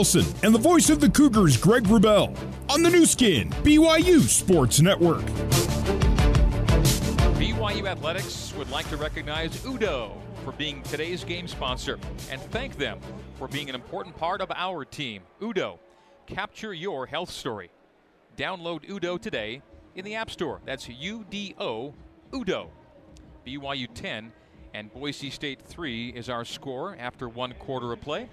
Nelson and the voice of the Cougars, Greg Wrubell, on the Nu Skin, BYU Sports Network. BYU Athletics would like to recognize Udo for being today's game sponsor and thank them for being an important part of our team. Udo, capture your health story. Download Udo today in the App Store. That's U D O, Udo. BYU 10 and Boise State 3 is our score after one quarter of play.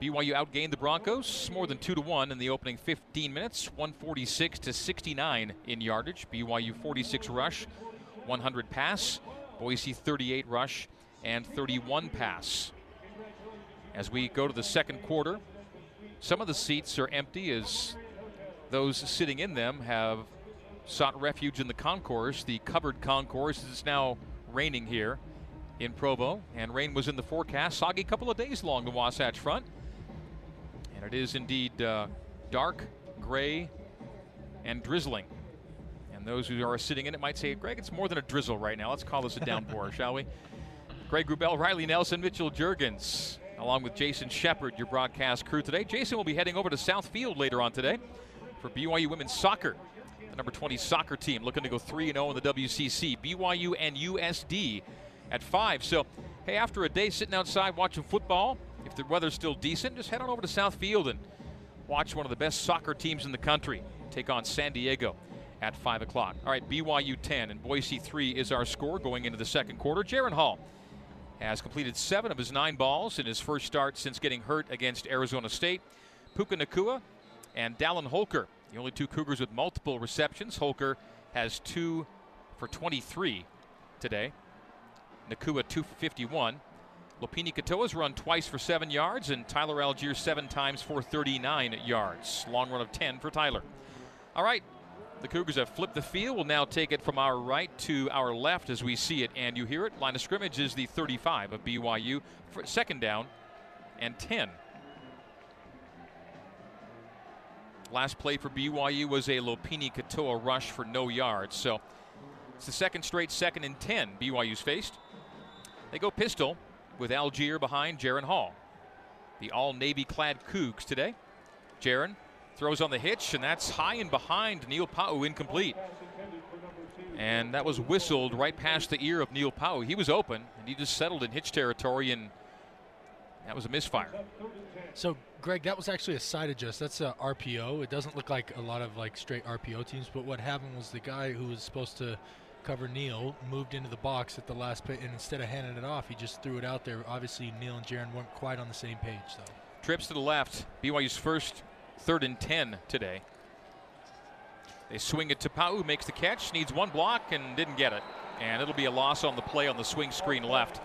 BYU outgained the Broncos more than 2 to 1 in the opening 15 minutes, 146 to 69 in yardage. BYU 46 rush, 100 pass. Boise 38 rush and 31 pass. As we go to the second quarter, some of the seats are empty as those sitting in them have sought refuge in the concourse. The covered concourse is now raining here in Provo, and rain was in the forecast. Soggy couple of days along the Wasatch Front. And it is indeed uh, dark, gray, and drizzling. And those who are sitting in it might say, Greg, it's more than a drizzle right now. Let's call this a downpour, shall we? Greg Wrubell, Riley Nelson, Mitchell Juergens, along with Jason Shepard, your broadcast crew today. Jason will be heading over to Southfield later on today for BYU women's soccer. The number 20 soccer team looking to go 3 0 in the WCC. BYU and USD at 5. So, hey, after a day sitting outside watching football, if the weather's still decent, just head on over to South Field and watch one of the best soccer teams in the country take on San Diego at 5 o'clock. All right, BYU 10 and Boise 3 is our score going into the second quarter. Jaren Hall has completed seven of his nine balls in his first start since getting hurt against Arizona State. Puka Nacua and Dallin Holker, the only two Cougars with multiple receptions. Holker has two for 23 today. Nacua 2 for 51. Lopini Katoa's run twice for seven yards, and Tyler Allgeier seven times for 39 yards. Long run of 10 for Tyler. All right, the Cougars have flipped the field. We'll now take it from our right to our left as we see it and you hear it. Line of scrimmage is the 35 of BYU for second down and 10. Last play for BYU was a Lopini Katoa rush for no yards. So it's the second straight second and 10 BYU's faced. They go pistol with Allgeier behind Jaren Hall. The all navy clad Cougs today. Jaren throws on the hitch, and that's high and behind Neil Pau'u, incomplete. And that was whistled right past the ear of Neil Pau'u. He was open, and he just settled in hitch territory, and that was a misfire. So, Greg, that was actually a side adjust. That's a RPO. It doesn't look like a lot of like straight RPO teams, but what happened was the guy who was supposed to cover Neil moved into the box at the last pit, and instead of handing it off, he just threw it out there. Obviously, Neil and Jaren weren't quite on the same page, though. Trips to the left. BYU's first third and 10 today. They swing it to Pau'u, makes the catch, needs one block and didn't get it. And it'll be a loss on the play on the swing screen left.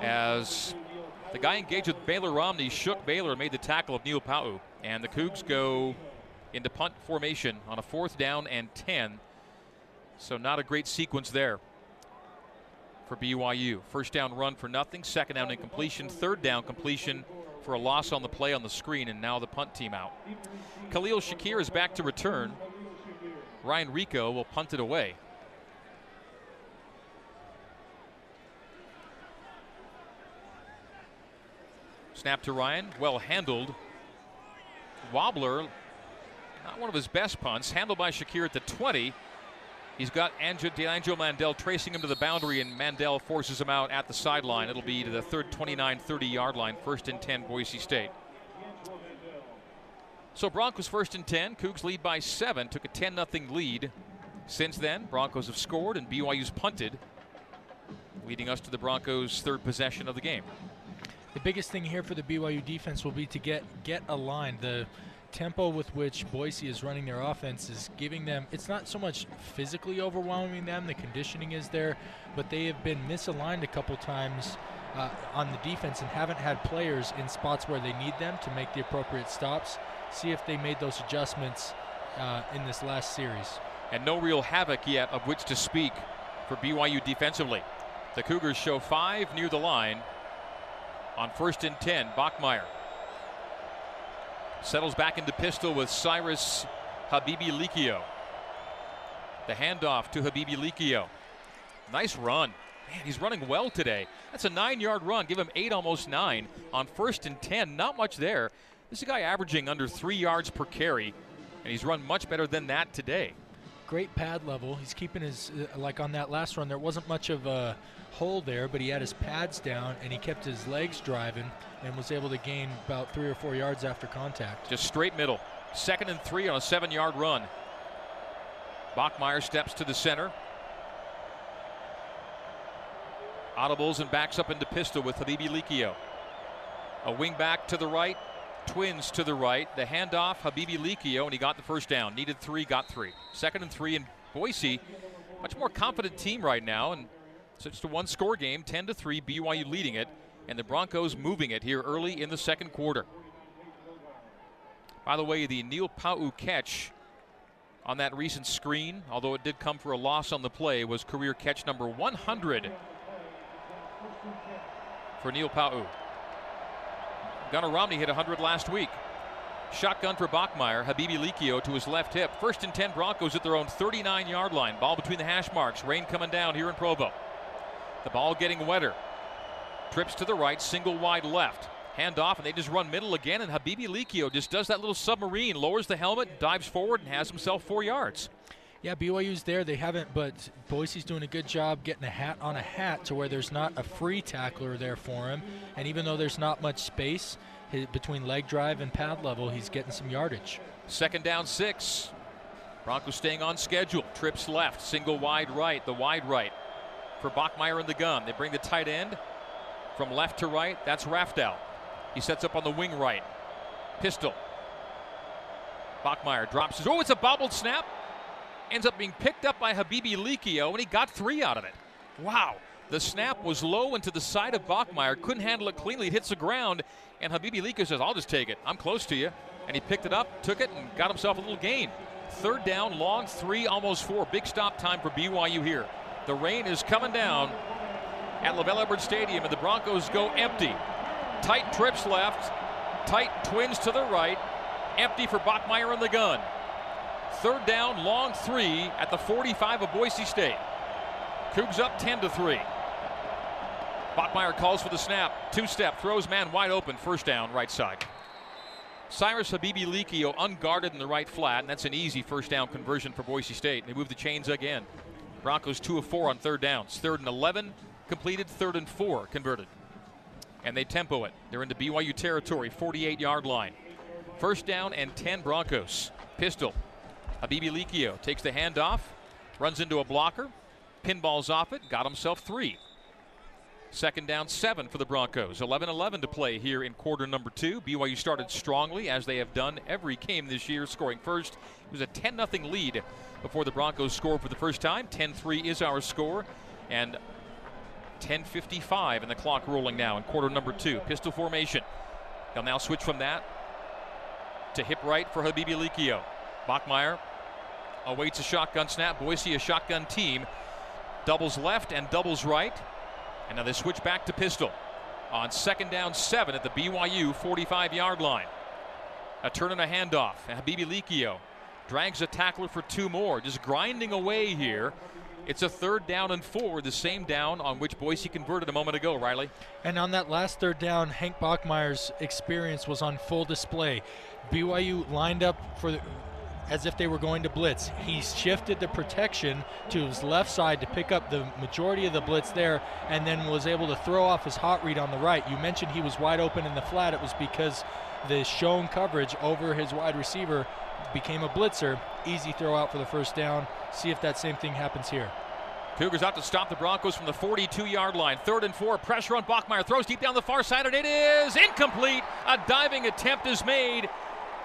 As the guy engaged with Baylor Romney shook Baylor and made the tackle of Neil Pau. And the Cougs go into punt formation on a fourth down and 10. So not a great sequence there for BYU. First down run for nothing, second down incompletion, third down completion for a loss on the play on the screen, and now the punt team out. Khalil Shakir is back to return. Ryan Rehkow will punt it away. Snap to Ryan, well handled. Wobbler, not one of his best punts, handled by Shakir at the 20. He's got Angel, D'Angelo Mandell tracing him to the boundary, and Mandell forces him out at the sideline. It'll be to the third 29 30 yard line, first and 10, Boise State. So Broncos first and 10. Cougs lead by seven, took a 10 0 lead. Since then, Broncos have scored and BYU's punted, leading us to the Broncos' third possession of the game. The biggest thing here for the BYU defense will be to get get a line. The tempo with which Boise is running their offense is giving them, it's not so much physically overwhelming them, the conditioning is there, but they have been misaligned a couple times uh, on the defense and haven't had players in spots where they need them to make the appropriate stops. See if they made those adjustments uh, in this last series. And no real havoc yet of which to speak for BYU defensively. The Cougars show five near the line on first and 10. Bachmeier Settles back into pistol with Cyrus Habibi Likio. The handoff to Habibi Likio. Nice run. Man, he's running well today. That's a nine yard run. Give him eight, almost nine on first and 10. Not much there. This is a guy averaging under three yards per carry, and he's run much better than that today. Great pad level. He's keeping his, uh, like on that last run, there wasn't much of a hole there, but he had his pads down and he kept his legs driving and was able to gain about three or four yards after contact. Just straight middle. Second and three on a seven yard run. Bachmeier steps to the center. Audibles and backs up into pistol with Habibi Likio. A wing back to the right, twins to the right. The handoff, Habibi Likio, and he got the first down. Needed three, got three. Second and three, in Boise, much more confident team right now, and it's a one score game, 10 to 3, BYU leading it, and the Broncos moving it here early in the second quarter. By the way, the Neil Pau'u catch on that recent screen, although it did come for a loss on the play, was career catch number 100 for Neil Pau'u. Gunnar Romney hit 100 last week. Shotgun for Bachmeier. Habibi Likio to his left hip. First and 10 Broncos at their own 39 yard line. Ball between the hash marks. Rain coming down here in Provo. The ball getting wetter. Trips to the right, single wide left. Hand off, and they just run middle again. And Habibi Likio just does that little submarine, lowers the helmet, dives forward, and has himself four yards. Yeah, BYU's there. They haven't, but Boise's doing a good job getting a hat on a hat to where there's not a free tackler there for him. And even though there's not much space between leg drive and pad level, he's getting some yardage. Second down, six. Broncos staying on schedule. Trips left, single wide right, the wide right for Bachmeier in the gun. They bring the tight end from left to right. That's Rafdow. He sets up on the wing right. Pistol. Bachmeier drops his. Oh, it's a bobbled snap. Ends up being picked up by Habibi Likio, and he got three out of it. Wow. The snap was low and to the side of Bachmeier. Couldn't handle it cleanly. It hits the ground, and Habibi Likio says, I'll just take it. I'm close to you. And he picked it up, took it, and got himself a little gain. Third down, long three, almost four. Big stop time for BYU here. The rain is coming down at LaVell Edwards Stadium, and the Broncos go empty. Tight trips left, tight twins to the right, empty for Bachmeier in the gun. Third down, long three at the 45 of Boise State. Cougs up 10 to 3. Bachmeier calls for the snap. Two step, throws man wide open. First down, right side. Cyrus Habibi Likio unguarded in the right flat, and that's an easy first down conversion for Boise State. They move the chains again. Broncos 2 of 4 on third downs. Third and 11 completed, third and 4 converted. And they tempo it. They're into BYU territory, 48 yard line. First down and 10 Broncos. Pistol. Habibi Likio takes the handoff, runs into a blocker, pinballs off it, got himself three. Second down, seven for the Broncos. 11 11 to play here in quarter number two. BYU started strongly, as they have done every game this year, scoring first. It was a 10 0 lead before the Broncos scored for the first time. 10 3 is our score. And 10.55 and the clock rolling now in quarter number two. Pistol formation. He'll now switch from that to hip right for Habibi Likio. Bachmeier awaits a shotgun snap. Boise, a shotgun team. Doubles left and doubles right. And now they switch back to pistol on second down seven at the BYU 45 yard line. A turn and a handoff. Habibi Likio drags a tackler for two more, just grinding away here. It's a third down and four, the same down on which Boise converted a moment ago, Riley. And on that last third down, Hank Bachmeier's experience was on full display. BYU lined up for the, as if they were going to blitz. He shifted the protection to his left side to pick up the majority of the blitz there and then was able to throw off his hot read on the right. You mentioned he was wide open in the flat. It was because the shown coverage over his wide receiver became a blitzer. Easy throw out for the first down. See if that same thing happens here. Cougars out to stop the Broncos from the 42 yard line. Third and four. Pressure on Bachmeier. Throws deep down the far side, and it is incomplete. A diving attempt is made,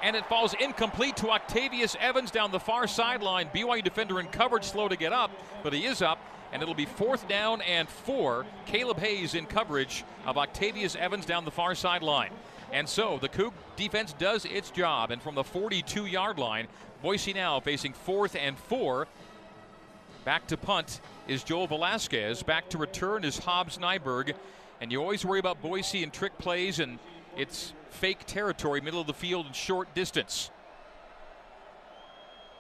and it falls incomplete to Octavius Evans down the far sideline. BYU defender in coverage, slow to get up, but he is up, and it'll be fourth down and four. Caleb Hayes in coverage of Octavius Evans down the far sideline. And so the Coug defense does its job. And from the 42 yard line, Boise now facing fourth and four. Back to punt is Joel Velazquez. Back to return is Hobbs Nyberg. And you always worry about Boise and trick plays, and it's fake territory, middle of the field and short distance.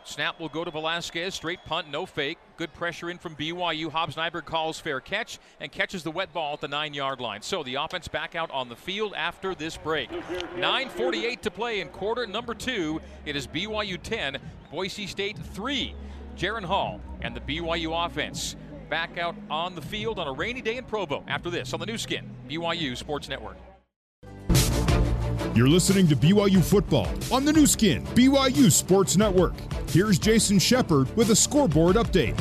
Snap will go to Velazquez. Straight punt, no fake. Good pressure in from BYU. Hobbs Nyberg calls fair catch and catches the wet ball at the nine yard line. So the offense back out on the field after this break. 9.48 to play in quarter number two. It is BYU 10, Boise State 3. Jaren Hall and the BYU offense back out on the field on a rainy day in Provo after this on the Nu Skin, BYU Sports Network. You're listening to BYU football on the Nu Skin, BYU Sports Network. Here's Jason Shepard with a scoreboard update.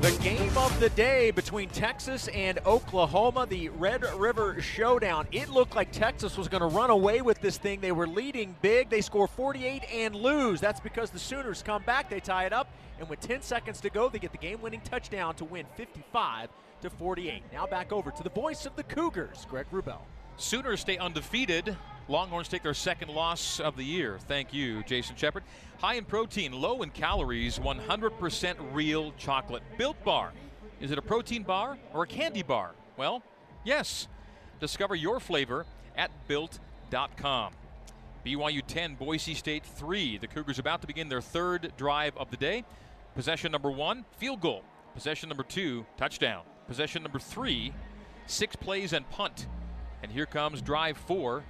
The game of the day between Texas and Oklahoma, the Red River Showdown. It looked like Texas was going to run away with this thing. They were leading big. They score 48 and lose. That's because the Sooners come back, they tie it up, and with 10 seconds to go, they get the game-winning touchdown to win 55 to 48. Now back over to the voice of the Cougars, Greg Wrubell. Sooners stay undefeated. Longhorns take their second loss of the year. Thank you, Jason Shepard. High in protein, low in calories, 100% real chocolate. Built Bar. Is it a protein bar or a candy bar? Well, yes. Discover your flavor at built.com. BYU 10, Boise State 3. The Cougars about to begin their third drive of the day. Possession number one, field goal. Possession number two, touchdown. Possession number three, six plays and punt. And here comes drive four.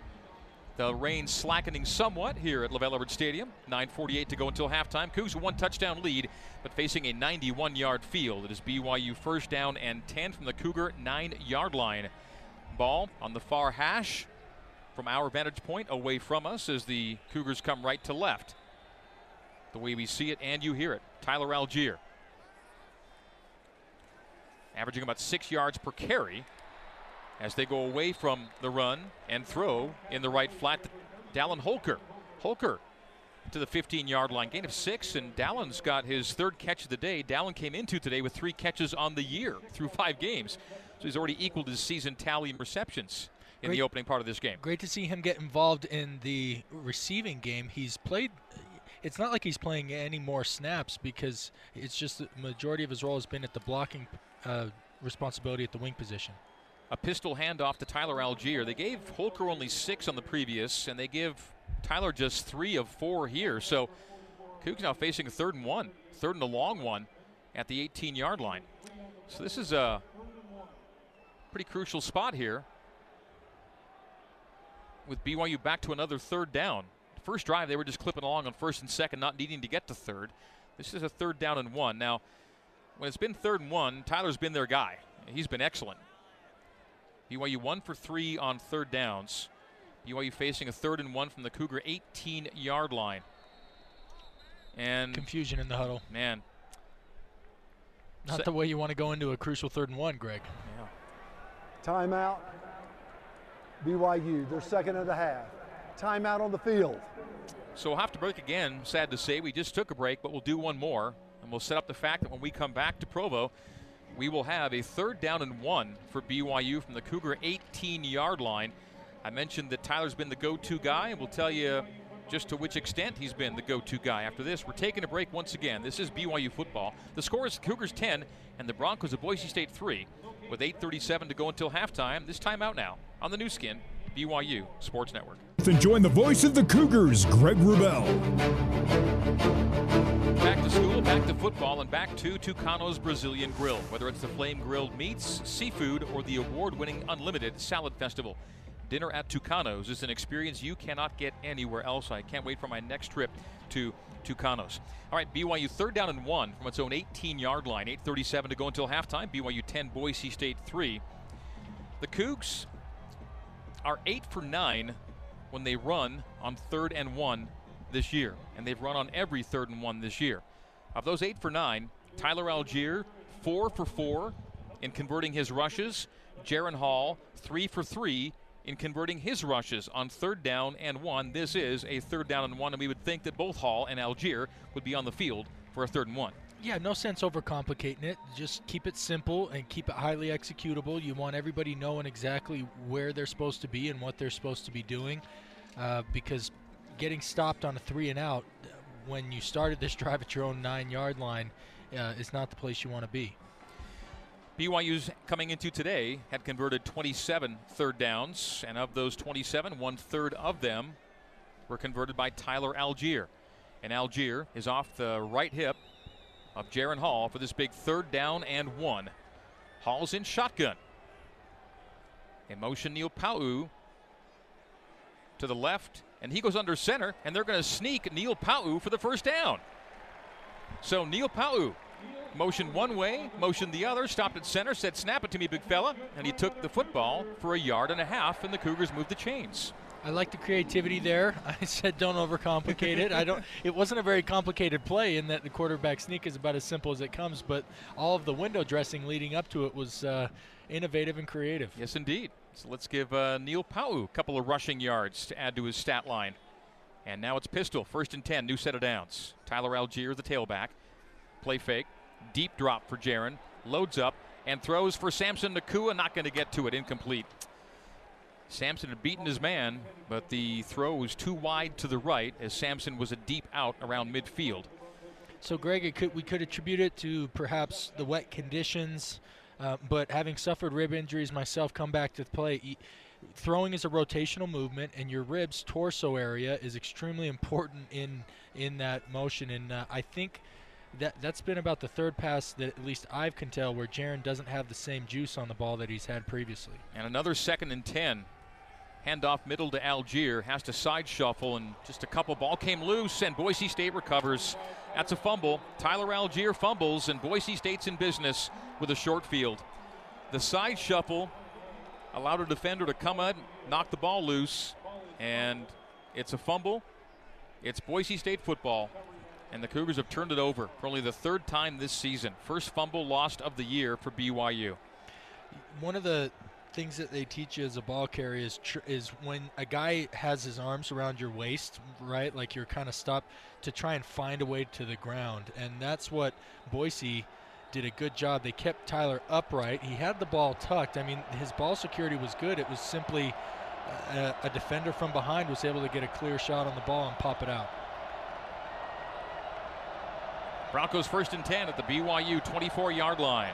The rain slackening somewhat here at LaVell Edwards Stadium. 9.48 to go until halftime. Cougs one touchdown lead, but facing a 91 yard field. It is BYU first down and 10 from the Cougar nine yard line. Ball on the far hash from our vantage point away from us as the Cougars come right to left. The way we see it and you hear it. Tyler Allgeier. Averaging about six yards per carry as they go away from the run and throw in the right flat. Dallin Holker. Holker to the 15 yard line. Gain of six, and Dallin's got his third catch of the day. Dallin came into today with three catches on the year through five games. So he's already equaled his season tally in receptions in great, the opening part of this game. Great to see him get involved in the receiving game. He's played. It's not like he's playing any more snaps because it's just the majority of his role has been at the blocking uh, responsibility at the wing position a pistol handoff to Tyler Allgeier. They gave Holker only six on the previous, and they give Tyler just three of four here. So Cougs now facing a third and one, third and a long one at the 18 yard line. So this is a pretty crucial spot here with BYU back to another third down. First drive, they were just clipping along on first and second, not needing to get to third. This is a third down and one. Now, when it's been third and one, Tyler's been their guy. He's been excellent. BYU one for three on third downs. BYU facing a third and one from the Cougar 18 yard line. And confusion in the huddle. Man. Not Se- the way you want to go into a crucial third and one, Greg. Yeah. Timeout. BYU, their second of the half. Timeout on the field. So we'll have to break again. Sad to say, we just took a break, but we'll do one more. And we'll set up the fact that when we come back to Provo, we will have a third down and one for BYU from the Cougar 18 yard line. I mentioned that Tyler's been the go to guy, and we'll tell you just to which extent he's been the go to guy. After this, we're taking a break once again. This is BYU football. The score is Cougars 10 and the Broncos of Boise State 3 with 8.37 to go until halftime. This time out now on the Nu Skin, BYU Sports Network. Then join the voice of the Cougars, Greg Wrubell. Back to school, back to football, and back to Tucano's Brazilian Grill. Whether it's the flame grilled meats, seafood, or the award winning Unlimited Salad Festival. Dinner at Tucano's is an experience you cannot get anywhere else. I can't wait for my next trip to Tucano's. All right, BYU third down and one from its own 18 yard line. 8.37 to go until halftime. BYU 10, Boise State 3. The Cougs are 8 for 9 when they run on third and one this year, and they've run on every third and one this year. Of those eight for nine, Tyler Allgeier, four for four in converting his rushes. Jaren Hall, three for three in converting his rushes on third down and one. This is a third down and one, and we would think that both Hall and Allgeier would be on the field for a third and one. Yeah, no sense overcomplicating it. Just keep it simple and keep it highly executable. You want everybody knowing exactly where they're supposed to be and what they're supposed to be doing, uh, because getting stopped on a three and out when you started this drive at your own nine yard line uh, is not the place you want to be. BYU's coming into today had converted 27 third downs, and of those 27, one third of them were converted by Tyler Allgeier. And Allgeier is off the right hip of Jaren Hall for this big third down and one. Hall's in shotgun. In motion, Neil Pau'u to the left, and he goes under center, and they're going to sneak Neil Pau'u for the first down. So Neil Pau'u motion one way, motion the other, stopped at center, said, Snap it to me, big fella. And he took the football for a yard and a half, and the Cougars moved the chains. I like the creativity there. I said don't overcomplicate it. I don't. It wasn't a very complicated play in that the quarterback sneak is about as simple as it comes. But all of the window dressing leading up to it was uh, innovative and creative. Yes, indeed. So let's give uh, Neil Pau'u a couple of rushing yards to add to his stat line. And now it's pistol, first and 10, new set of downs. Tyler Allgeier, the tailback. Play fake, deep drop for Jaren, loads up, and throws for Samson Nacua. not going to get to it, incomplete. Samson had beaten his man, but the throw was too wide to the right as Samson was a deep out around midfield. So, Greg, could, we could attribute it to perhaps the wet conditions, uh, but having suffered rib injuries myself, come back to play. Throwing is a rotational movement, and your ribs torso area is extremely important in in that motion. And uh, I think that that's been about the third pass that at least I can tell where Jaren doesn't have the same juice on the ball that he's had previously. And another second and ten Handoff middle to Allgeier, Has to side shuffle, and just a couple. Ball came loose, and Boise State recovers. That's a fumble. Tyler Allgeier fumbles, and Boise State's in business with a short field. The side shuffle allowed a defender to come in, knock the ball loose, and it's a fumble. It's Boise State football, and the Cougars have turned it over for only the third time this season. First fumble lost of the year for BYU. One of the things that they teach you as a ball carrier is tr- is when a guy has his arms around your waist, right? Like you're kind of stopped to try and find a way to the ground, and that's what Boise did a good job. They kept Tyler upright. He had the ball tucked. I mean, his ball security was good. It was simply a, a defender from behind was able to get a clear shot on the ball and pop it out. Broncos first and 10 at the BYU 24 yard line.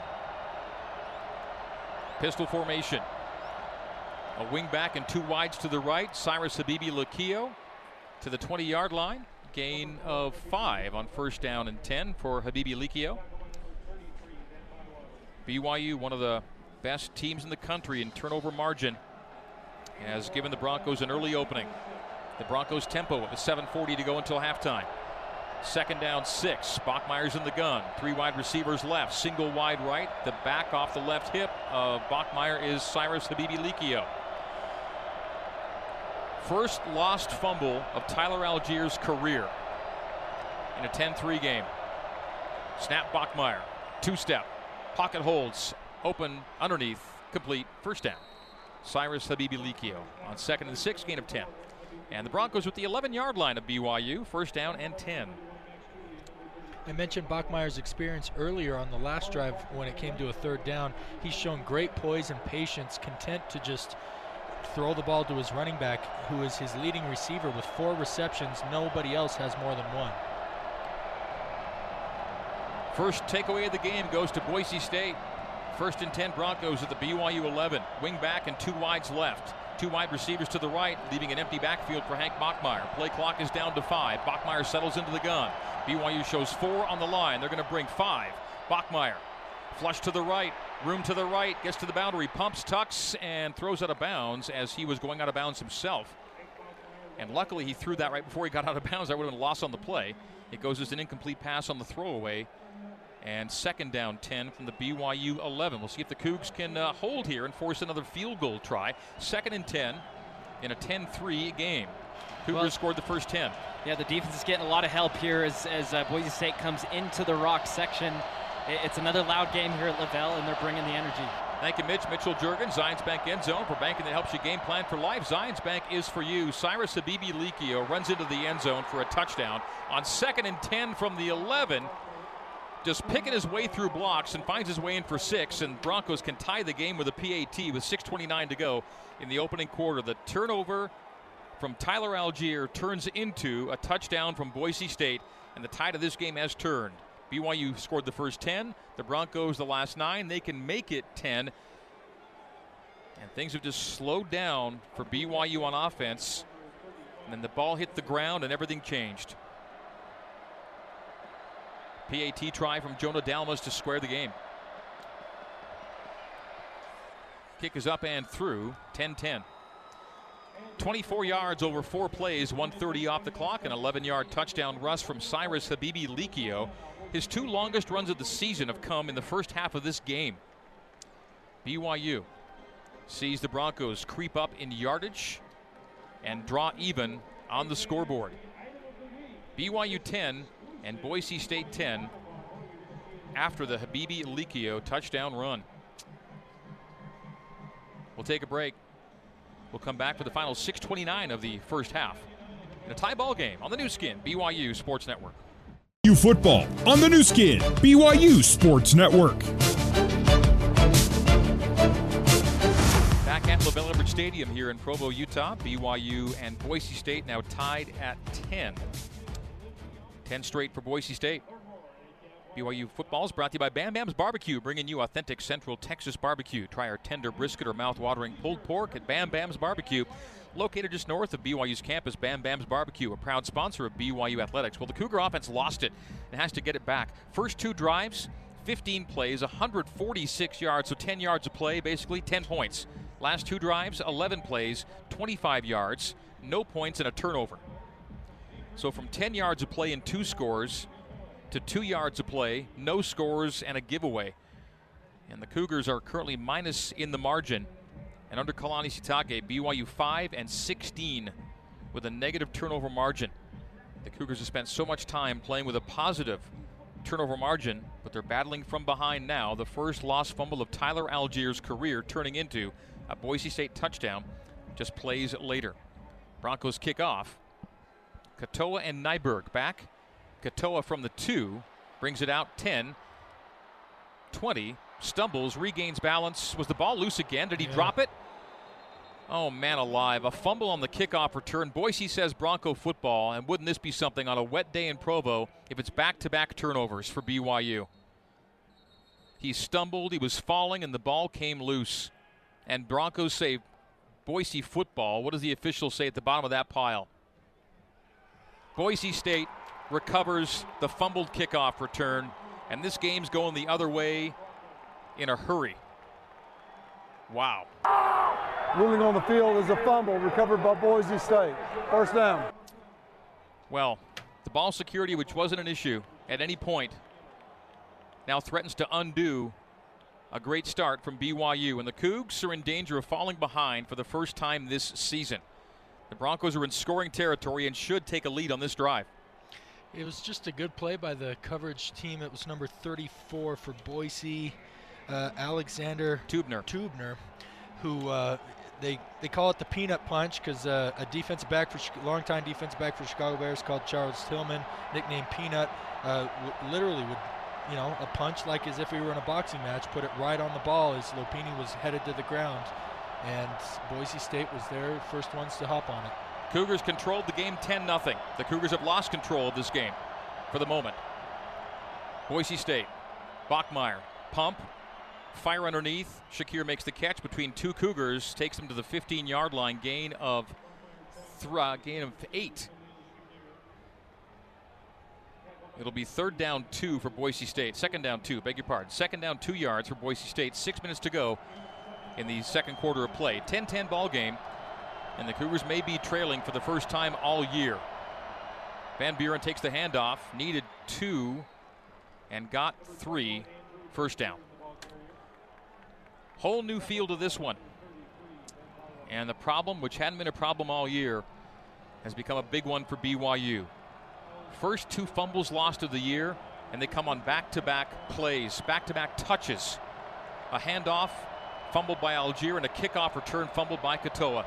Pistol formation. A wing back and two wides to the right. Cyrus Habibi Likio to the 20 yard line. Gain of five on first down and 10 for Habibi Likio. BYU, one of the best teams in the country in turnover margin, has given the Broncos an early opening. The Broncos tempo with 7.40 to go until halftime. Second down, six. Bachmeier's in the gun. Three wide receivers left. Single wide right. The back off the left hip of Bachmeier is Cyrus Habibi Likio. First lost fumble of Tyler Allgeier's career in a 10 3 game. Snap Bachmeier. Two step. Pocket holds. Open underneath. Complete. First down. Cyrus Habibi Likio on second and six, gain of 10. And the Broncos with the 11 yard line of BYU, first down and 10. I mentioned Bachmeier's experience earlier on the last drive when it came to a third down. He's shown great poise and patience, content to just throw the ball to his running back, who is his leading receiver with four receptions. Nobody else has more than one. First takeaway of the game goes to Boise State. First and 10 Broncos at the BYU 11. Wing back and two wides left. Two wide receivers to the right, leaving an empty backfield for Hank Bachmeier. Play clock is down to five. Bachmeier settles into the gun. BYU shows four on the line. They're going to bring five. Bachmeier flush to the right, room to the right, gets to the boundary, pumps, tucks, and throws out of bounds as he was going out of bounds himself. And luckily, he threw that right before he got out of bounds. That would have been a loss on the play. It goes as an incomplete pass on the throwaway and second down 10 from the BYU 11. We'll see if the Cougs can uh, hold here and force another field goal try. Second and 10 in a 10 3 game. Cougars well, scored the first 10. Yeah, the defense is getting a lot of help here as, as uh, Boise State comes into the rock section. It's another loud game here at LaVell, and they're bringing the energy. Thank you, Mitch. Mitchell Juergens, Zions Bank end zone for banking that helps you game plan for life. Zions Bank is for you. Cyrus Habibi Likio runs into the end zone for a touchdown on second and 10 from the 11 just picking his way through blocks and finds his way in for six. And Broncos can tie the game with a PAT with 6.29 to go in the opening quarter. The turnover from Tyler Allgeier turns into a touchdown from Boise State, and the tide of this game has turned. BYU scored the first 10, the Broncos the last nine. They can make it 10. And things have just slowed down for BYU on offense. And then the ball hit the ground and everything changed. PAT try from Jonah Dalmas to square the game. Kick is up and through, 10 10. 24 yards over four plays, 130 off the clock, an 11 yard touchdown rush from Cyrus Habibi Likio. His two longest runs of the season have come in the first half of this game. BYU sees the Broncos creep up in yardage and draw even on the scoreboard. BYU 10 and Boise State 10 after the Habibi Likio touchdown run. We'll take a break. We'll come back for the final 629 of the first half. In a tie ball game on the Nu Skin, BYU Sports Network. BYU football on the Nu Skin, BYU Sports Network. Back at LaVell Edwards Stadium here in Provo, Utah. BYU and Boise State now tied at 10. 10 straight for Boise State. BYU football is brought to you by Bam Bam's Barbecue, bringing you authentic Central Texas barbecue. Try our tender brisket or mouth-watering pulled pork at Bam Bam's Barbecue. Located just north of BYU's campus, Bam Bam's Barbecue, a proud sponsor of BYU Athletics. Well, the Cougar offense lost it and has to get it back. First two drives, 15 plays, 146 yards, so 10 yards of play, basically 10 points. Last two drives, 11 plays, 25 yards, no points, and a turnover. So from 10 yards of play and two scores, to two yards of play, no scores, and a giveaway. And the Cougars are currently minus in the margin. And under Kalani Sitake, BYU 5 and 16 with a negative turnover margin. The Cougars have spent so much time playing with a positive turnover margin, but they're battling from behind now. The first lost fumble of Tyler Allgeier's career turning into a Boise State touchdown just plays later. Broncos kick off. Katoa and Nyberg back Katoa from the two brings it out 10, 20, stumbles, regains balance. Was the ball loose again? Did he yeah. drop it? Oh, man alive. A fumble on the kickoff return. Boise says Bronco football, and wouldn't this be something on a wet day in Provo if it's back to back turnovers for BYU? He stumbled, he was falling, and the ball came loose. And Broncos say Boise football. What does the official say at the bottom of that pile? Boise State recovers the fumbled kickoff return, and this game's going the other way in a hurry. Wow. Ruling on the field is a fumble recovered by Boise State. First down. Well, the ball security, which wasn't an issue at any point, now threatens to undo a great start from BYU. And the Cougs are in danger of falling behind for the first time this season. The Broncos are in scoring territory and should take a lead on this drive. It was just a good play by the coverage team. It was number 34 for Boise, uh, Alexander Tubner. Teubner, who uh, they they call it the peanut punch because uh, a defensive back for longtime defensive back for Chicago Bears called Charles Tillman, nicknamed Peanut, uh, literally would you know a punch like as if we were in a boxing match, put it right on the ball as Lopini was headed to the ground, and Boise State was their first ones to hop on it. Cougars controlled the game 10 0. The Cougars have lost control of this game for the moment. Boise State, Bachmeier, pump, fire underneath. Shakir makes the catch between two Cougars, takes them to the 15 yard line, gain of th- uh, gain of eight. It'll be third down two for Boise State. Second down two, beg your pardon. Second down two yards for Boise State. Six minutes to go in the second quarter of play. 10 10 ball game and the Cougars may be trailing for the first time all year. Van Buren takes the handoff, needed two, and got three. First down. Whole new feel to this one. And the problem, which hadn't been a problem all year, has become a big one for BYU. First two fumbles lost of the year, and they come on back to back plays, back to back touches. A handoff fumbled by Allgeier, and a kickoff return fumbled by Katoa.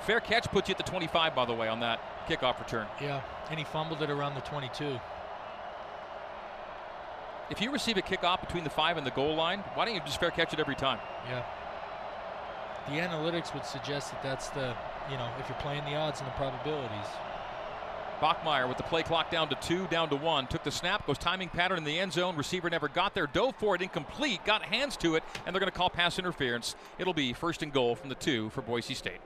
Fair catch puts you at the 25, by the way, on that kickoff return. Yeah, and he fumbled it around the 22. If you receive a kickoff between the five and the goal line, why don't you just fair catch it every time? Yeah. The analytics would suggest that that's the, you know, if you're playing the odds and the probabilities. Bachmeier with the play clock down to two, down to one. Took the snap, goes timing pattern in the end zone. Receiver never got there, dove for it, incomplete, got hands to it, and they're going to call pass interference. It'll be first and goal from the two for Boise State.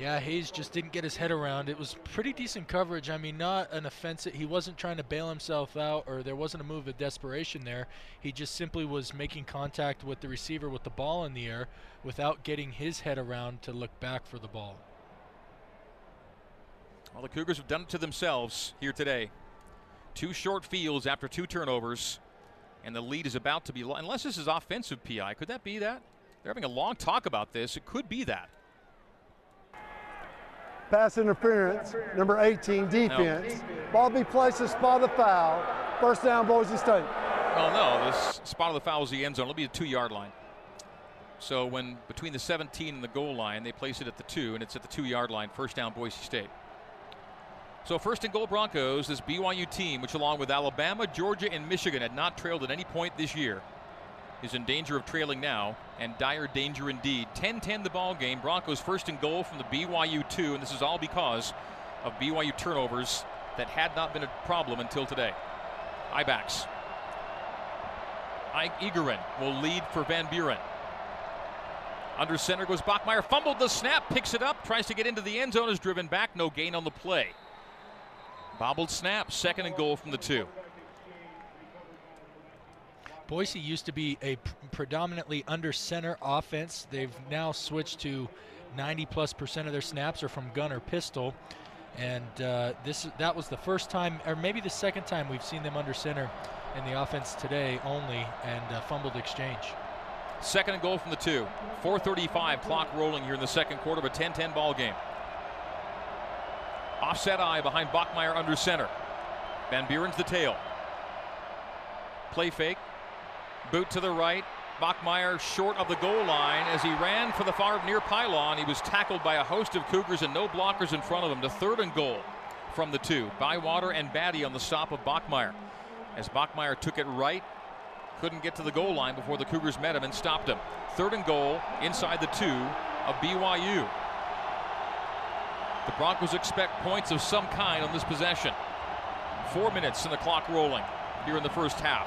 Yeah, Hayes just didn't get his head around. It was pretty decent coverage. I mean, not an offensive. He wasn't trying to bail himself out, or there wasn't a move of desperation there. He just simply was making contact with the receiver with the ball in the air without getting his head around to look back for the ball. Well, the Cougars have done it to themselves here today. Two short fields after two turnovers, and the lead is about to be. Lo- Unless this is offensive PI, could that be that? They're having a long talk about this. It could be that. Pass interference, number 18, defense. Ball be placed to spot the foul. First down, Boise State. Well, no, this spot of the foul is the end zone. It'll be the two yard line. So when between the 17 and the goal line, they place it at the two, and it's at the two yard line. First down, Boise State. So first and goal Broncos, this BYU team, which along with Alabama, Georgia, and Michigan had not trailed at any point this year, is in danger of trailing now, and dire danger indeed. 10-10 the ball game. Broncos first and goal from the BYU two, and this is all because of BYU turnovers that had not been a problem until today. Ibacks. Ike Egerin will lead for Van Buren. Under center goes Bachmeier. Fumbled the snap, picks it up, tries to get into the end zone, is driven back. No gain on the play. Bobbled snap, second and goal from the two. Boise used to be a predominantly under center offense. They've now switched to 90 plus percent of their snaps are from gun or pistol. And uh, this that was the first time, or maybe the second time we've seen them under center in the offense today only, and uh, fumbled exchange. Second and goal from the two. 4:35 clock rolling here in the second quarter of a 10-10 ball game. Offset eye behind Bachmeier under center. Van Buren's the tail. Play fake. Boot to the right. Bachmeier short of the goal line as he ran for the far near pylon. He was tackled by a host of Cougars and no blockers in front of him. The third and goal from the two. Bywater and Batty on the stop of Bachmeier. As Bachmeier took it right, couldn't get to the goal line before the Cougars met him and stopped him. Third and goal inside the two of BYU. The Broncos expect points of some kind on this possession. Four minutes and the clock rolling here in the first half.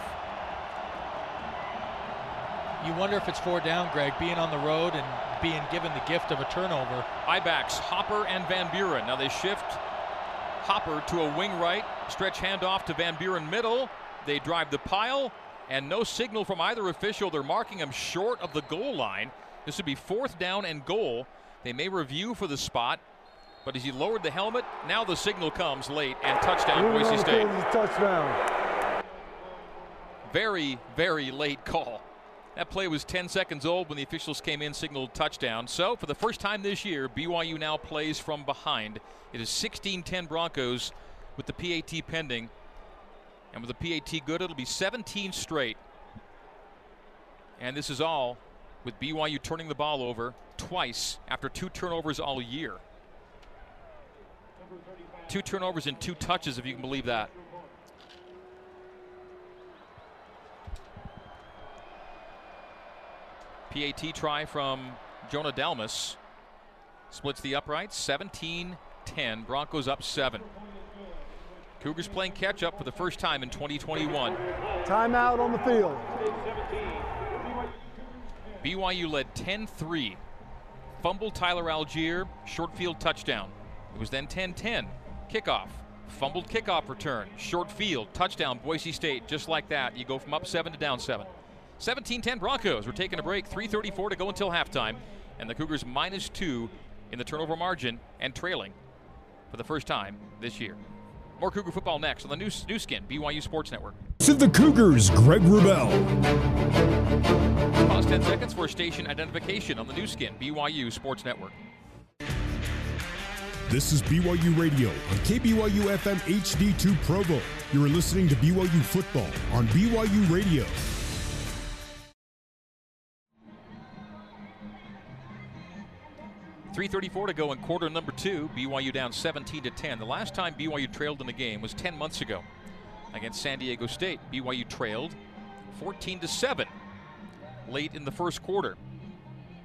You wonder if it's four down, Greg, being on the road and being given the gift of a turnover. Ibacks, Hopper, and Van Buren. Now they shift Hopper to a wing right, stretch handoff to Van Buren middle. They drive the pile, and no signal from either official. They're marking him short of the goal line. This would be fourth down and goal. They may review for the spot, but as he lowered the helmet, now the signal comes late and touchdown Moving Boise State. field is a touchdown. Very, very late call. That play was 10 seconds old when the officials came in, signaled touchdown. So, for the first time this year, BYU now plays from behind. It is 16 10 Broncos with the PAT pending. And with the PAT good, it'll be 17 straight. And this is all with BYU turning the ball over twice after two turnovers all year. Two turnovers and two touches, if you can believe that. PAT try from Jonah Dalmas. Splits the uprights 17 10. Broncos up 7. Cougars playing catch up for the first time in 2021. Timeout on the field. BYU led 10 3. Fumble Tyler Allgeier, short field touchdown. It was then 10 10. Kickoff. Fumbled kickoff return. Short field. Touchdown, Boise State. Just like that. You go from up 7 to down 7. 17 10 Broncos. We're taking a break. 3.34 to go until halftime. And the Cougars minus two in the turnover margin and trailing for the first time this year. More Cougar football next on the new, Nu Skin, BYU Sports Network. To the Cougars, Greg Wrubell. Pause 10 seconds for station identification on the Nu Skin, BYU Sports Network. This is BYU Radio on KBYU FM HD2 Provo. You're listening to BYU football on BYU Radio. Three thirty-four to go in quarter number two. BYU down 17 to 10. The last time BYU trailed in the game was 10 months ago against San Diego State. BYU trailed 14 to 7 late in the first quarter.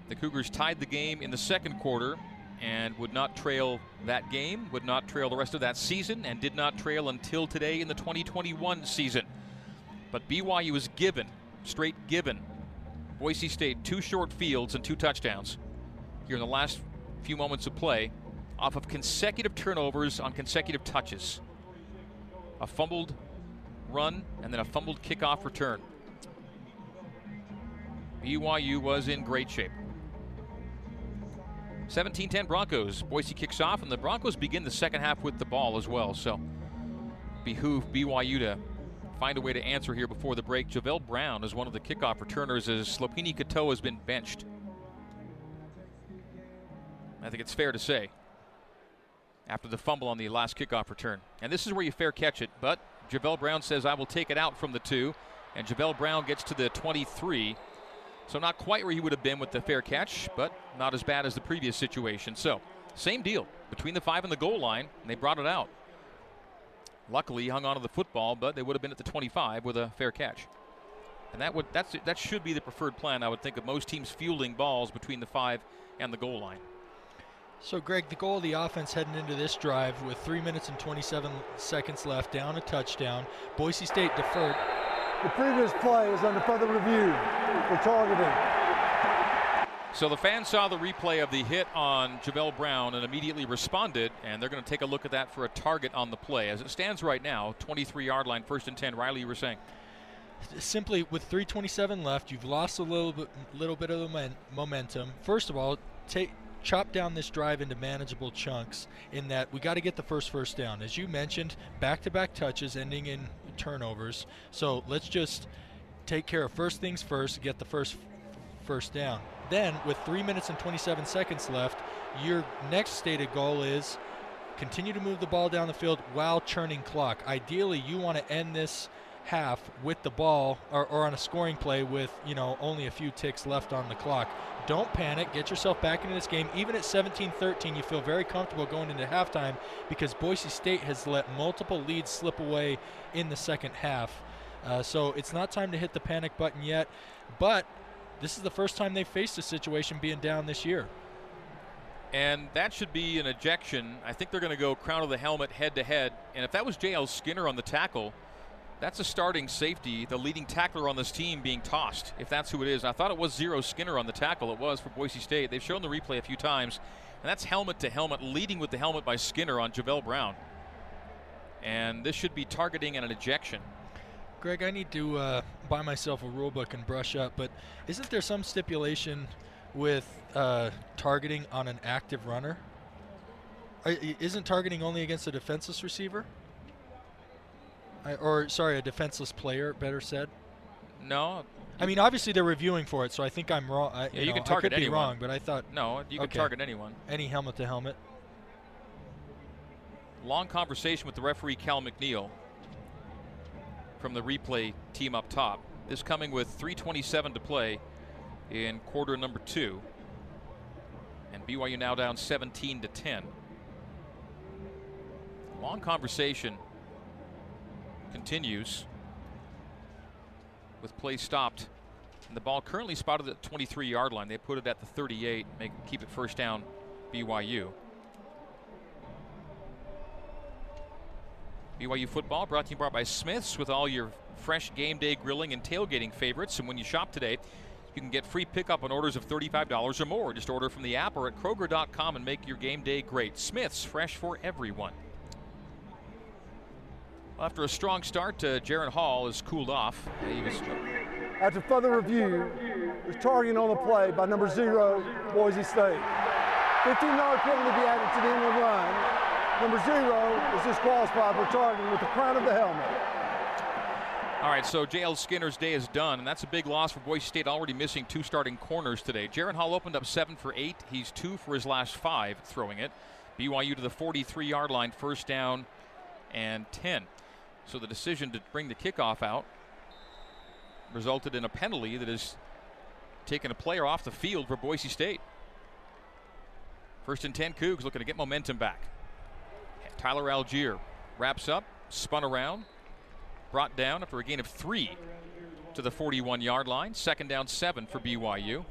The Cougars tied the game in the second quarter and would not trail that game, would not trail the rest of that season, and did not trail until today in the 2021 season. But BYU was given, straight given, Boise State two short fields and two touchdowns here in the last few moments of play off of consecutive turnovers on consecutive touches. A fumbled run and then a fumbled kickoff return. BYU was in great shape. 17 10 Broncos. Boise kicks off, and the Broncos begin the second half with the ball as well. So, behoove BYU to find a way to answer here before the break. Javell Brown is one of the kickoff returners as Lopini Katoa has been benched. I think it's fair to say after the fumble on the last kickoff return. And this is where you fair catch it, but Javell Brown says, I will take it out from the two. And Javell Brown gets to the 23 so not quite where he would have been with the fair catch, but not as bad as the previous situation. So same deal between the five and the goal line, and they brought it out. Luckily, he hung on to the football, but they would have been at the 25 with a fair catch. And that would that's that should be the preferred plan, I would think, of most teams fielding balls between the five and the goal line. So, Greg, the goal of the offense heading into this drive with three minutes and 27 seconds left, down a touchdown. Boise State deferred. The previous play is under further review for targeting. So the fans saw the replay of the hit on Javell Brown and immediately responded, and they're going to take a look at that for a target on the play. As it stands right now, 23 yard line, first and 10. Riley, you were saying? Simply with 327 left, you've lost a little bit, little bit of momentum. First of all, take chop down this drive into manageable chunks in that we got to get the first first down. As you mentioned, back to back touches ending in turnovers. So let's just take care of first things first, get the first first down. Then, with three minutes and 27 seconds left, your next stated goal is continue to move the ball down the field while churning clock. Ideally, you want to end this half with the ball or, or, on a scoring play with you know only a few ticks left on the clock don't panic get yourself back into this game even at 17-13 you feel very comfortable going into halftime because boise state has let multiple leads slip away in the second half uh, so it's not time to hit the panic button yet but this is the first time they've faced a situation being down this year and that should be an ejection. I think they're going to go crown of the helmet head to head. And if that was J.L. Skinner on the tackle, that's a starting safety, the leading tackler on this team being tossed, if that's who it is. I thought it was Zero Skinner on the tackle. It was for Boise State. They've shown the replay a few times, and that's helmet to helmet, leading with the helmet by Skinner on Javell Brown. And this should be targeting and an ejection. Greg, I need to uh, buy myself a rule book and brush up, but isn't there some stipulation with uh, targeting on an active runner? Isn't targeting only against a defenseless receiver? I, or sorry, a defenseless player, better said. No. I mean, obviously they're reviewing for it, so I think I'm wrong. I, yeah, you, you know, can target I could anyone. be wrong, but I thought no, you can okay. target anyone. Any helmet to helmet. Long conversation with the referee Cal McNeil from the replay team up top. This coming with 3:27 to play in quarter number two, and BYU now down 17 to 10. Long conversation continues with play stopped. And the ball currently spotted at the 23 yard line. They put it at the 38, make keep it first down BYU. BYU football brought to you by Smith's with all your fresh game day grilling and tailgating favorites. And when you shop today, you can get free pickup on orders of $35 or more. Just order from the app or at Kroger.com and make your game day great. Smith's, fresh for everyone. After a strong start, uh, Jaren Hall has cooled off. Was... After further review, was targeting on the play by number zero, Boise State. 15-yard penalty to be added to the end of the run. Number zero is disqualified for targeting with the crown of the helmet. All right, so J.L. Skinner's day is done, and that's a big loss for Boise State, already missing two starting corners today. Jaren Hall opened up seven for eight. He's two for his last five throwing it. BYU to the 43-yard line, first down and 10. So the decision to bring the kickoff out resulted in a penalty that has taken a player off the field for Boise State. First and 10, Cougs looking to get momentum back. Tyler Allgeier wraps up, spun around, brought down after a gain of three to the 41 yard line. Second down, seven for BYU.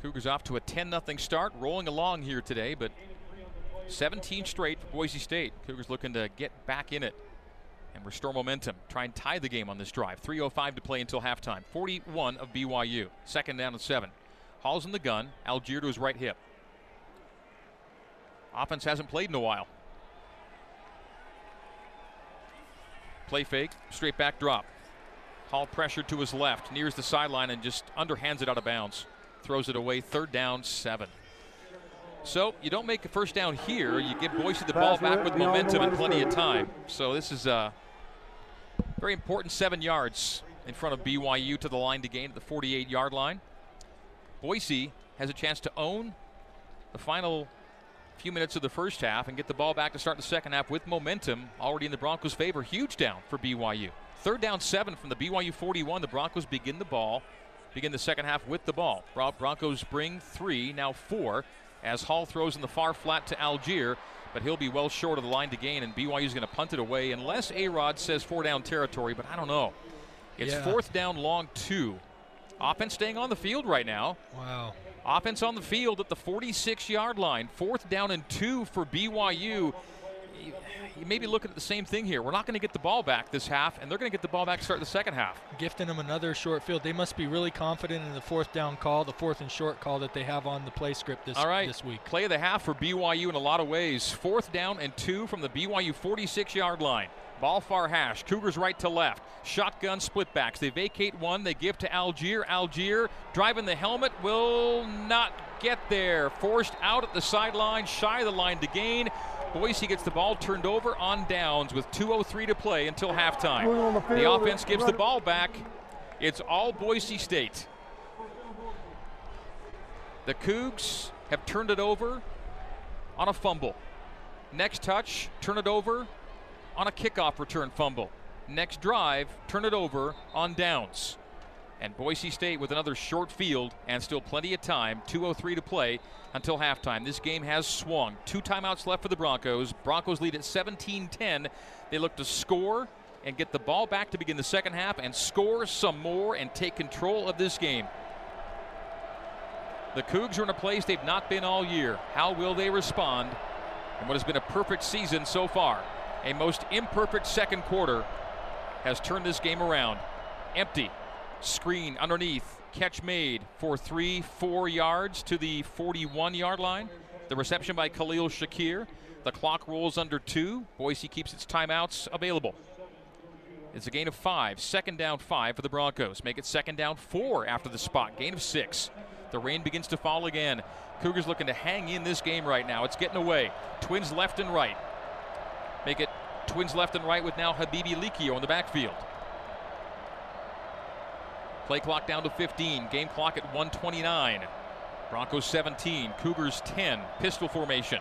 Cougars off to a 10 0 start, rolling along here today, but 17 straight for Boise State. Cougars looking to get back in it and restore momentum. Try and tie the game on this drive. 3.05 to play until halftime. 41 of BYU. Second down and seven. Hall's in the gun. Allgeier to his right hip. Offense hasn't played in a while. Play fake, straight back drop. Hall pressure to his left, nears the sideline and just underhands it out of bounds. Throws it away, third down, seven. So you don't make a first down here. You give Boise the ball back with momentum and plenty of time. So this is a very important seven yards in front of BYU to the line to gain at the 48 yard line. Boise has a chance to own the final few minutes of the first half and get the ball back to start the second half with momentum already in the Broncos' favor. Huge down for BYU. Third down seven from the BYU 41. The Broncos begin the ball, begin the second half with the ball. Broncos bring three, now four, as Hall throws in the far flat to Allgeier, but he'll be well short of the line to gain, and BYU's going to punt it away unless A Rod says four down territory, but I don't know. It's yeah. fourth down, long two. Offense staying on the field right now. Wow. Offense on the field at the 46 yard line. Fourth down and two for BYU. You may be looking at the same thing here. We're not going to get the ball back this half, and they're going to get the ball back to start the second half. Gifting them another short field. They must be really confident in the fourth down call, the fourth and short call that they have on the play script this, All right. this week. Play of the half for BYU in a lot of ways. Fourth down and two from the BYU 46 yard line. Ball far hash. Cougars right to left. Shotgun split backs. They vacate one. They give to Allgeier. Allgeier driving the helmet will not get there. Forced out at the sideline, shy of the line to gain. Boise gets the ball turned over on downs with 2.03 to play until halftime. The, the offense gives the ball back. It's all Boise State. The Cougs have turned it over on a fumble. Next touch, turn it over on a kickoff return fumble. Next drive, turn it over on downs. And Boise State with another short field and still plenty of time, 2.03 to play until halftime. This game has swung. Two timeouts left for the Broncos. Broncos lead at 17 10. They look to score and get the ball back to begin the second half and score some more and take control of this game. The Cougs are in a place they've not been all year. How will they respond in what has been a perfect season so far? A most imperfect second quarter has turned this game around. Empty. Screen underneath. Catch made for three, four yards to the 41 yard line. The reception by Khalil Shakir. The clock rolls under two. Boise keeps its timeouts available. It's a gain of five. Second down five for the Broncos. Make it second down four after the spot. Gain of six. The rain begins to fall again. Cougars looking to hang in this game right now. It's getting away. Twins left and right. Make it twins left and right with now Habibi Likio in the backfield. Play clock down to 15. Game clock at 129. Broncos 17. Cougars 10. Pistol formation.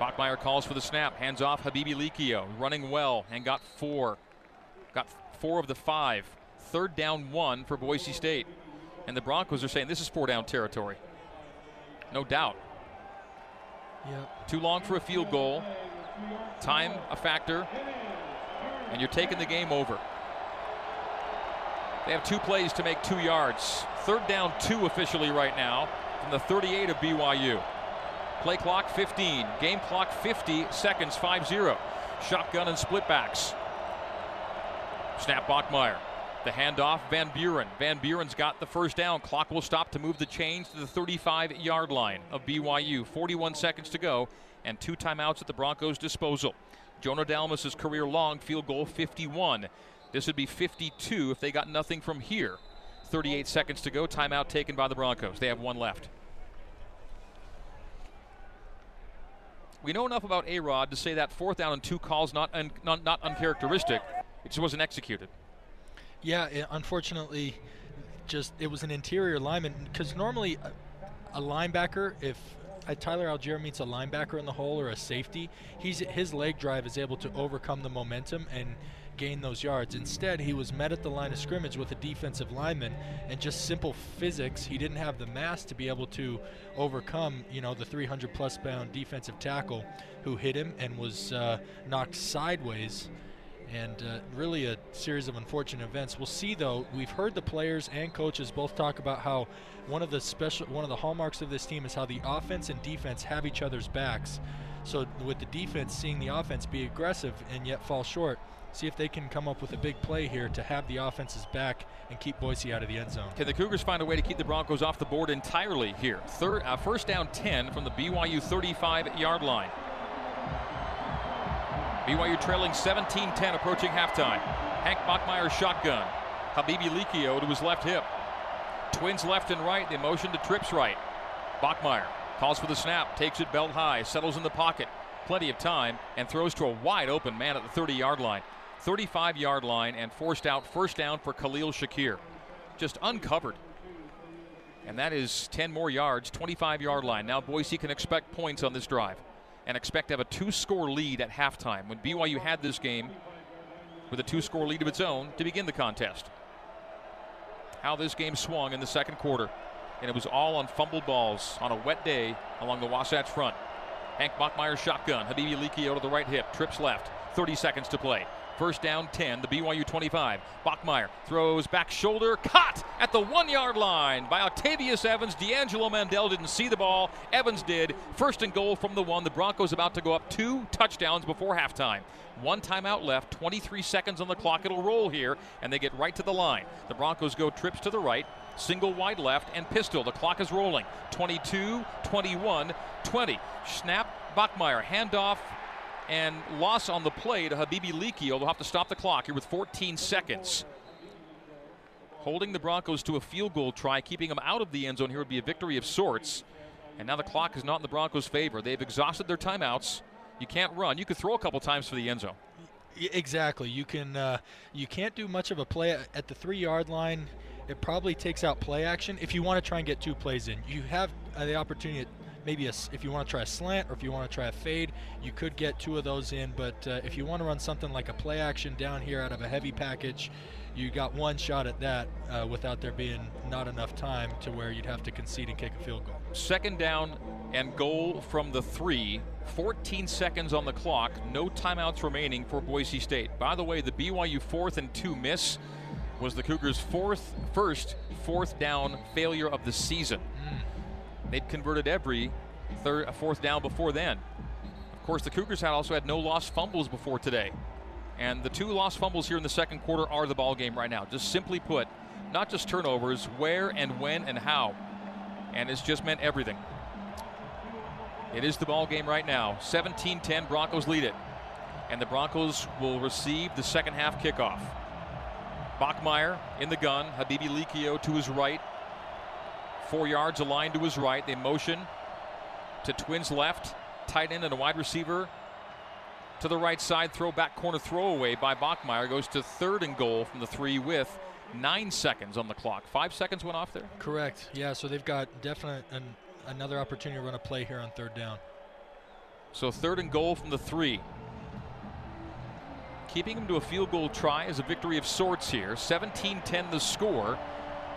Bachmeier calls for the snap. Hands off Habibi Likio. Running well and got four. Got four of the five. Third down one for Boise State. And the Broncos are saying this is four down territory. No doubt. Yep. Too long for a field goal. Time a factor. And you're taking the game over. They have two plays to make two yards. Third down two officially right now from the 38 of BYU. Play clock 15. Game clock 50 seconds 5 0. Shotgun and split backs. Snap Bachmeier. The handoff, Van Buren. Van Buren's got the first down. Clock will stop to move the chains to the 35 yard line of BYU. 41 seconds to go, and two timeouts at the Broncos' disposal. Jonah Dalmas' career long field goal 51. This would be 52 if they got nothing from here. 38 seconds to go. Timeout taken by the Broncos. They have one left. We know enough about A Rod to say that fourth down and two calls not, un, not, not uncharacteristic. It just wasn't executed. Yeah, it, unfortunately, just it was an interior lineman because normally a, a, linebacker, if uh, Tyler Allgeier meets a linebacker in the hole or a safety, he's his leg drive is able to overcome the momentum and gain those yards. Instead, he was met at the line of scrimmage with a defensive lineman, and just simple physics, he didn't have the mass to be able to overcome, you know, the 300 plus pound defensive tackle who hit him and was uh, knocked sideways. And uh, really a series of unfortunate events. We'll see, though. We've heard the players and coaches both talk about how one of the special, one of the hallmarks of this team is how the offense and defense have each other's backs. So with the defense seeing the offense be aggressive and yet fall short, see if they can come up with a big play here to have the offenses back and keep Boise out of the end zone. Can the Cougars find a way to keep the Broncos off the board entirely here? Third, uh, first down 10 from the BYU 35 yard line. BYU trailing 17-10 approaching halftime. Hank Bachmeier shotgun. Habibi Likio to his left hip. Twins left and right. The motion to trips right. Bachmeier calls for the snap, takes it belt high, settles in the pocket. Plenty of time and throws to a wide open man at the 30 yard line. 35 yard line and forced out first down for Khalil Shakir. Just uncovered. And that is 10 more yards, 25 yard line. Now Boise can expect points on this drive and expect to have a two score lead at halftime when BYU had this game with a two score lead of its own to begin the contest. How this game swung in the second quarter. And it was all on fumbled balls on a wet day along the Wasatch front. Hank Bachmeier shotgun. Habibi Likio to the right hip. Trips left. 30 seconds to play. First down 10, the BYU 25. Bachmeier throws back shoulder, caught at the one yard line by Octavius Evans. D'Angelo Mandell didn't see the ball. Evans did. First and goal from the one. The Broncos about to go up two touchdowns before halftime. One timeout left, 23 seconds on the clock. It'll roll here, and they get right to the line. The Broncos go trips to the right, single wide left, and pistol. The clock is rolling. 22, 21, 20. Snap, Bachmeier, handoff, and loss on the play to Habibi Likio. They'll have to stop the clock here with 14 seconds. Holding the Broncos to a field goal try, keeping them out of the end zone here would be a victory of sorts. And now the clock is not in the Broncos' favor. They've exhausted their timeouts. You can't run. You could throw a couple times for the end zone. Exactly. You can. Uh, you can't do much of a play at the three-yard line. It probably takes out play action if you want to try and get two plays in. You have uh, the opportunity maybe a, if you want to try a slant or if you want to try a fade, you could get two of those in. But uh, if you want to run something like a play action down here out of a heavy package, you got one shot at that uh, without there being not enough time to where you'd have to concede and kick a field goal. Second down and goal from the three. 14 seconds on the clock. No timeouts remaining for Boise State. By the way, the BYU fourth and two miss was the Cougars' fourth, first fourth down failure of the season. Mm. They'd converted every third, fourth down before then. Of course, the Cougars had also had no lost fumbles before today. And the two lost fumbles here in the second quarter are the ball game right now. Just simply put, not just turnovers, where and when and how. And it's just meant everything. It is the ball game right now. 17-10, Broncos lead it. And the Broncos will receive the second half kickoff. Bachmeier in the gun, Habibi Likio to his right, Four yards aligned to his right. They motion to Twins left. Tight end and a wide receiver to the right side. Throw back corner throwaway by Bachmeier Goes to third and goal from the three with nine seconds on the clock. Five seconds went off there? Correct. Yeah, so they've got definite an, another opportunity to run a play here on third down. So third and goal from the three. Keeping them to a field goal try is a victory of sorts here. 17 10 the score.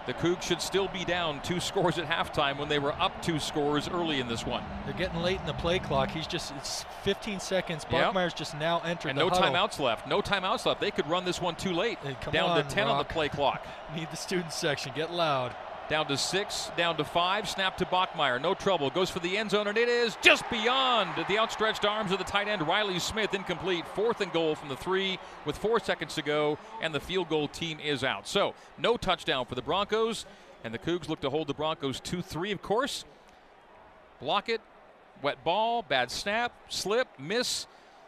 The Cougs should still be down two scores at halftime when they were up two scores early in this one. They're getting late in the play clock. He's just it's 15 seconds. Bachmeier's yep. just now entered and no huddle. timeouts left. No timeouts left. They could run this one too late. Hey, down on, to 10 Rock. on the play clock. Need the student section. Get loud. Down to six, down to five. Snap to Bachmeier, No trouble. Goes for the end zone, and it is just beyond the outstretched arms of the tight end, Riley Smith. Incomplete. Fourth and goal from the three with four seconds to go, and the field goal team is out. So, no touchdown for the Broncos, and the Cougs look to hold the Broncos 2 3, of course. Block it. Wet ball, bad snap, slip, miss.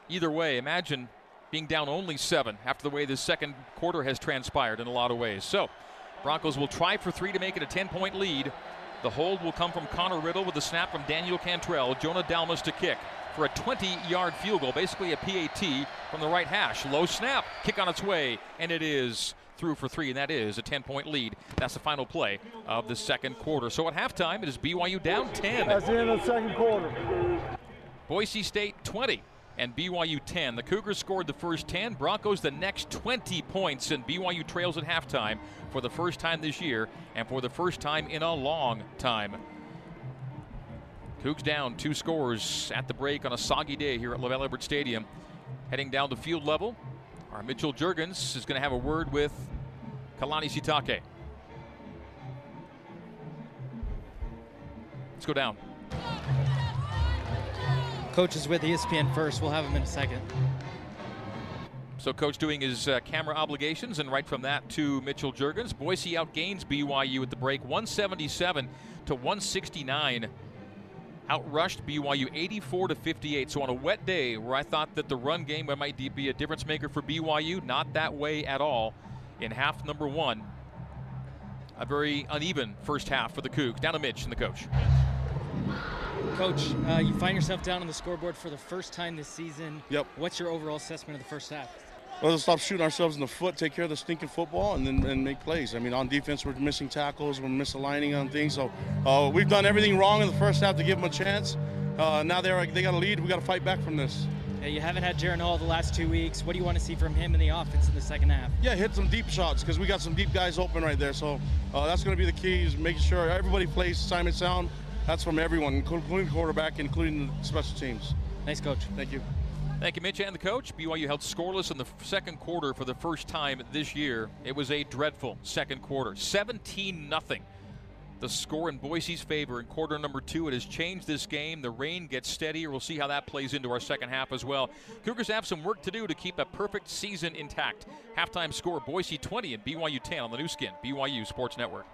Either way, imagine being down only seven after the way this second quarter has transpired in a lot of ways. So, Broncos will try for three to make it a 10 point lead. The hold will come from Connor Riddle with a snap from Daniel Cantrell. Jonah Dalmas to kick for a 20 yard field goal, basically a PAT from the right hash. Low snap, kick on its way, and it is through for three, and that is a 10 point lead. That's the final play of the second quarter. So at halftime, it is BYU down 10. That's the end of the second quarter. Boise State 20 and BYU 10. The Cougars scored the first 10, Broncos the next 20 points, and BYU trails at halftime for the first time this year and for the first time in a long time. Cougs down two scores at the break on a soggy day here at LaVell Edwards Stadium. Heading down to field level, our Mitchell Juergens is going to have a word with Kalani Sitake. Let's go down. Coach is with ESPN first. We'll have him in a second. So, coach doing his uh, camera obligations, and right from that to Mitchell Juergens. Boise outgains BYU at the break, 177 to 169. Outrushed BYU 84 to 58. So on a wet day where I thought that the run game might be a difference maker for BYU, not that way at all. In half number one, a very uneven first half for the Cougs. Down to Mitch and the coach. Coach, uh, you find yourself down on the scoreboard for the first time this season. Yep. What's your overall assessment of the first half? Well, let's stop shooting ourselves in the foot, take care of the stinking football, and then and make plays. I mean, on defense, we're missing tackles, we're misaligning on things. So uh, we've done everything wrong in the first half to give them a chance. Uh, now they're they got a lead. We got to fight back from this. Yeah, you haven't had Jaren Hall the last two weeks. What do you want to see from him in the offense in the second half? Yeah, hit some deep shots because we got some deep guys open right there. So uh, that's going to be the key is making sure everybody plays Simon Sound. That's from everyone, including the quarterback, including the special teams. Nice coach. Thank you. Thank you, Mitch, and the coach. BYU held scoreless in the second quarter for the first time this year. It was a dreadful second quarter, 17 nothing. the score in Boise's favor in quarter number two. It has changed this game. The rain gets steadier. We'll see how that plays into our second half as well. Cougars have some work to do to keep a perfect season intact. Halftime score Boise 20 and BYU 10 on the Nu Skin, BYU Sports Network.